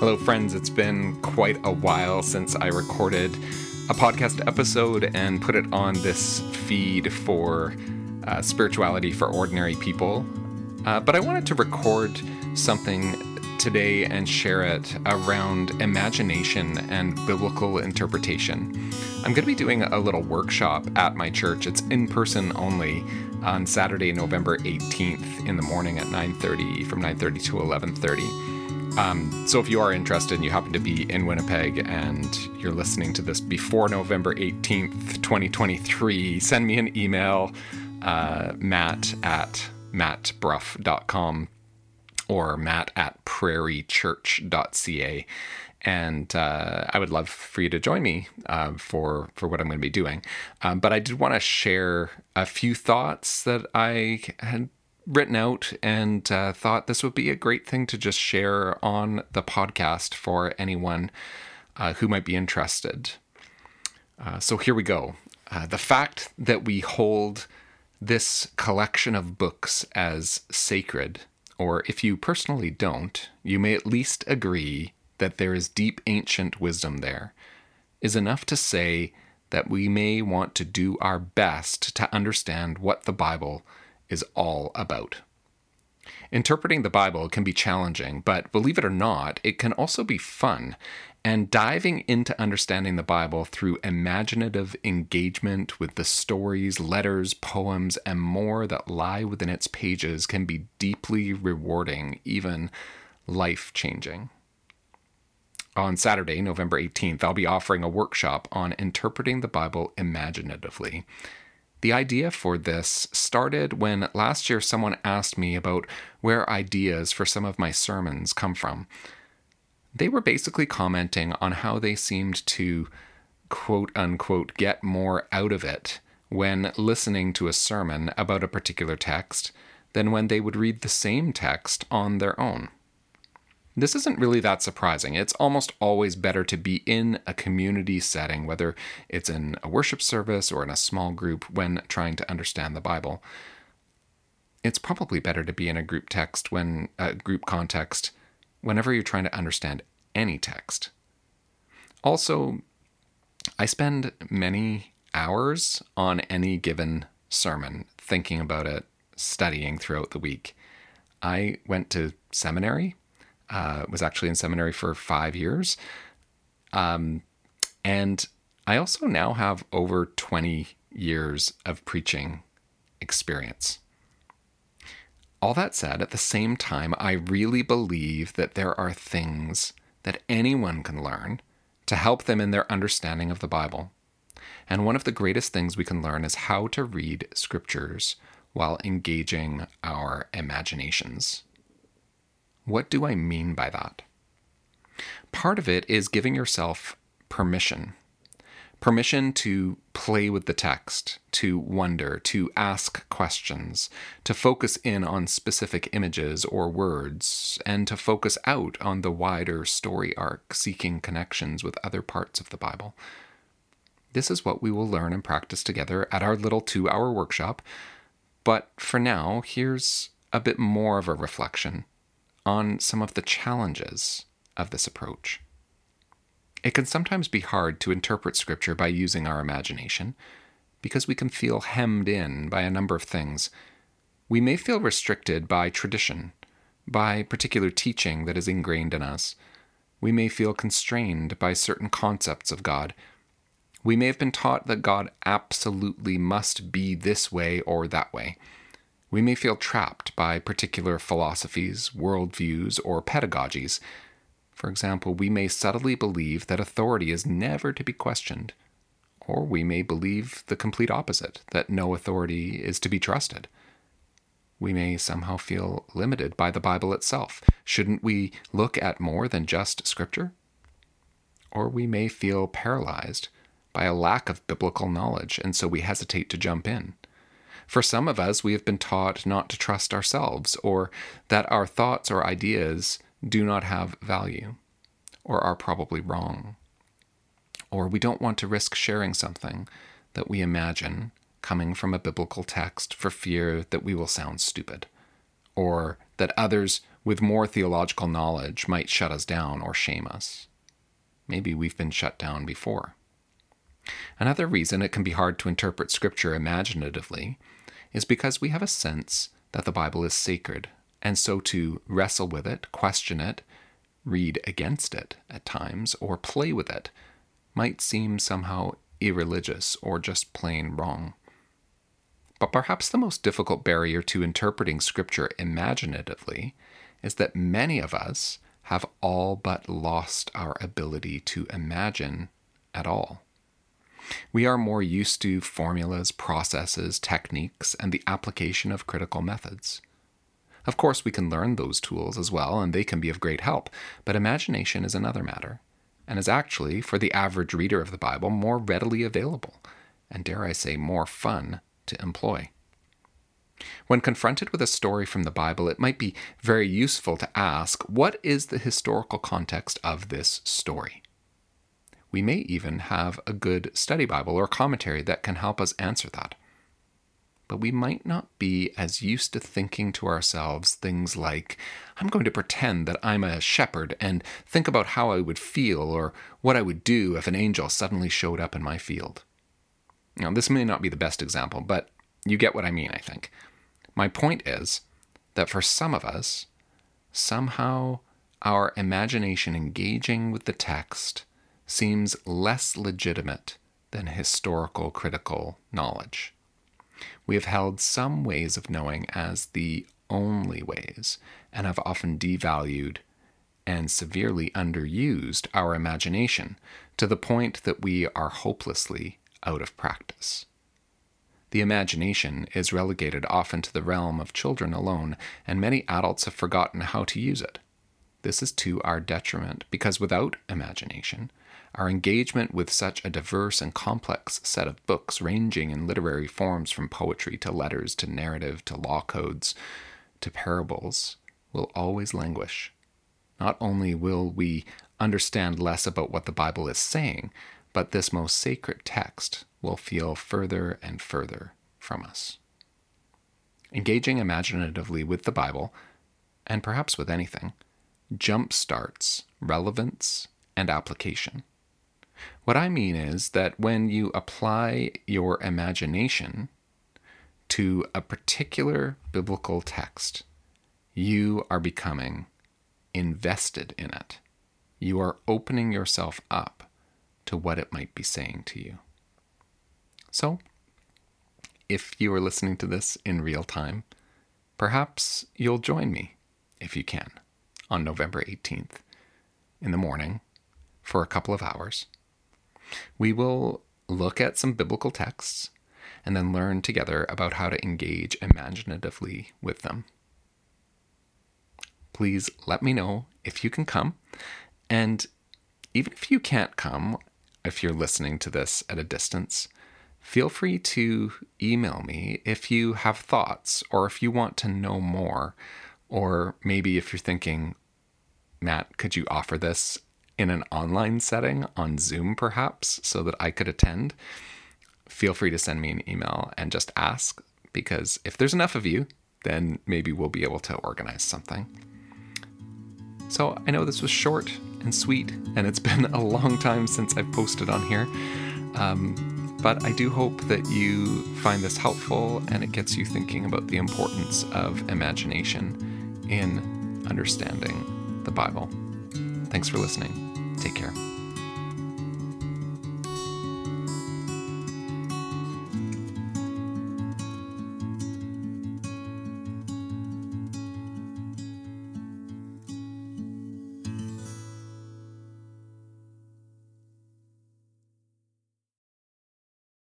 Hello, friends. It's been quite a while since I recorded a podcast episode and put it on this feed for uh, spirituality for ordinary people. Uh, but I wanted to record something today and share it around imagination and biblical interpretation. I'm going to be doing a little workshop at my church. It's in person only on Saturday, November 18th in the morning at 9:30 from 9:30 to 11:30. Um, so if you are interested and you happen to be in Winnipeg and you're listening to this before November 18th, 2023, send me an email, uh, matt at mattbruff.com or matt at prairiechurch.ca. And uh, I would love for you to join me uh, for for what I'm going to be doing. Um, but I did want to share a few thoughts that I had written out and uh, thought this would be a great thing to just share on the podcast for anyone uh, who might be interested. Uh, so here we go. Uh, the fact that we hold this collection of books as sacred, or if you personally don't, you may at least agree that there is deep ancient wisdom there, is enough to say that we may want to do our best to understand what the Bible is all about. Interpreting the Bible can be challenging, but believe it or not, it can also be fun. And diving into understanding the Bible through imaginative engagement with the stories, letters, poems, and more that lie within its pages can be deeply rewarding, even life changing. On Saturday, November 18th, I'll be offering a workshop on interpreting the Bible imaginatively. The idea for this started when last year someone asked me about where ideas for some of my sermons come from. They were basically commenting on how they seemed to quote unquote get more out of it when listening to a sermon about a particular text than when they would read the same text on their own. This isn't really that surprising. It's almost always better to be in a community setting, whether it's in a worship service or in a small group, when trying to understand the Bible. It's probably better to be in a group text when a group context whenever you're trying to understand any text. Also, I spend many hours on any given sermon thinking about it, studying throughout the week. I went to seminary uh, was actually in seminary for five years. Um, and I also now have over 20 years of preaching experience. All that said, at the same time, I really believe that there are things that anyone can learn to help them in their understanding of the Bible. And one of the greatest things we can learn is how to read scriptures while engaging our imaginations. What do I mean by that? Part of it is giving yourself permission permission to play with the text, to wonder, to ask questions, to focus in on specific images or words, and to focus out on the wider story arc, seeking connections with other parts of the Bible. This is what we will learn and practice together at our little two hour workshop. But for now, here's a bit more of a reflection on some of the challenges of this approach. It can sometimes be hard to interpret Scripture by using our imagination because we can feel hemmed in by a number of things. We may feel restricted by tradition, by particular teaching that is ingrained in us. We may feel constrained by certain concepts of God. We may have been taught that God absolutely must be this way or that way we may feel trapped by particular philosophies, worldviews, or pedagogies. For example, we may subtly believe that authority is never to be questioned, or we may believe the complete opposite, that no authority is to be trusted. We may somehow feel limited by the Bible itself. Shouldn't we look at more than just Scripture? Or we may feel paralyzed by a lack of biblical knowledge, and so we hesitate to jump in. For some of us, we have been taught not to trust ourselves, or that our thoughts or ideas do not have value, or are probably wrong. Or we don't want to risk sharing something that we imagine coming from a biblical text for fear that we will sound stupid, or that others with more theological knowledge might shut us down or shame us. Maybe we've been shut down before. Another reason it can be hard to interpret Scripture imaginatively is because we have a sense that the Bible is sacred, and so to wrestle with it, question it, read against it at times, or play with it might seem somehow irreligious or just plain wrong. But perhaps the most difficult barrier to interpreting Scripture imaginatively is that many of us have all but lost our ability to imagine at all. We are more used to formulas, processes, techniques, and the application of critical methods. Of course, we can learn those tools as well, and they can be of great help, but imagination is another matter, and is actually, for the average reader of the Bible, more readily available, and dare I say, more fun to employ. When confronted with a story from the Bible, it might be very useful to ask what is the historical context of this story? We may even have a good study Bible or commentary that can help us answer that. But we might not be as used to thinking to ourselves things like, I'm going to pretend that I'm a shepherd and think about how I would feel or what I would do if an angel suddenly showed up in my field. Now, this may not be the best example, but you get what I mean, I think. My point is that for some of us, somehow our imagination engaging with the text seems less legitimate than historical critical knowledge. We have held some ways of knowing as the only ways and have often devalued and severely underused our imagination to the point that we are hopelessly out of practice. The imagination is relegated often to the realm of children alone, and many adults have forgotten how to use it. This is to our detriment because without imagination, our engagement with such a diverse and complex set of books, ranging in literary forms from poetry to letters to narrative to law codes to parables, will always languish. Not only will we understand less about what the Bible is saying, but this most sacred text will feel further and further from us. Engaging imaginatively with the Bible, and perhaps with anything, jumpstarts relevance and application. What I mean is that when you apply your imagination to a particular biblical text, you are becoming invested in it. You are opening yourself up to what it might be saying to you. So, if you are listening to this in real time, perhaps you'll join me, if you can, on November 18th in the morning for a couple of hours. We will look at some biblical texts and then learn together about how to engage imaginatively with them. Please let me know if you can come. And even if you can't come, if you're listening to this at a distance, feel free to email me if you have thoughts or if you want to know more. Or maybe if you're thinking, Matt, could you offer this in an online setting on Zoom perhaps so that I could attend? Feel free to send me an email and just ask because if there's enough of you, then maybe we'll be able to organize something. So I know this was short and sweet, and it's been a long time since I've posted on here. Um, but I do hope that you find this helpful and it gets you thinking about the importance of imagination in understanding the Bible. Thanks for listening. Take care.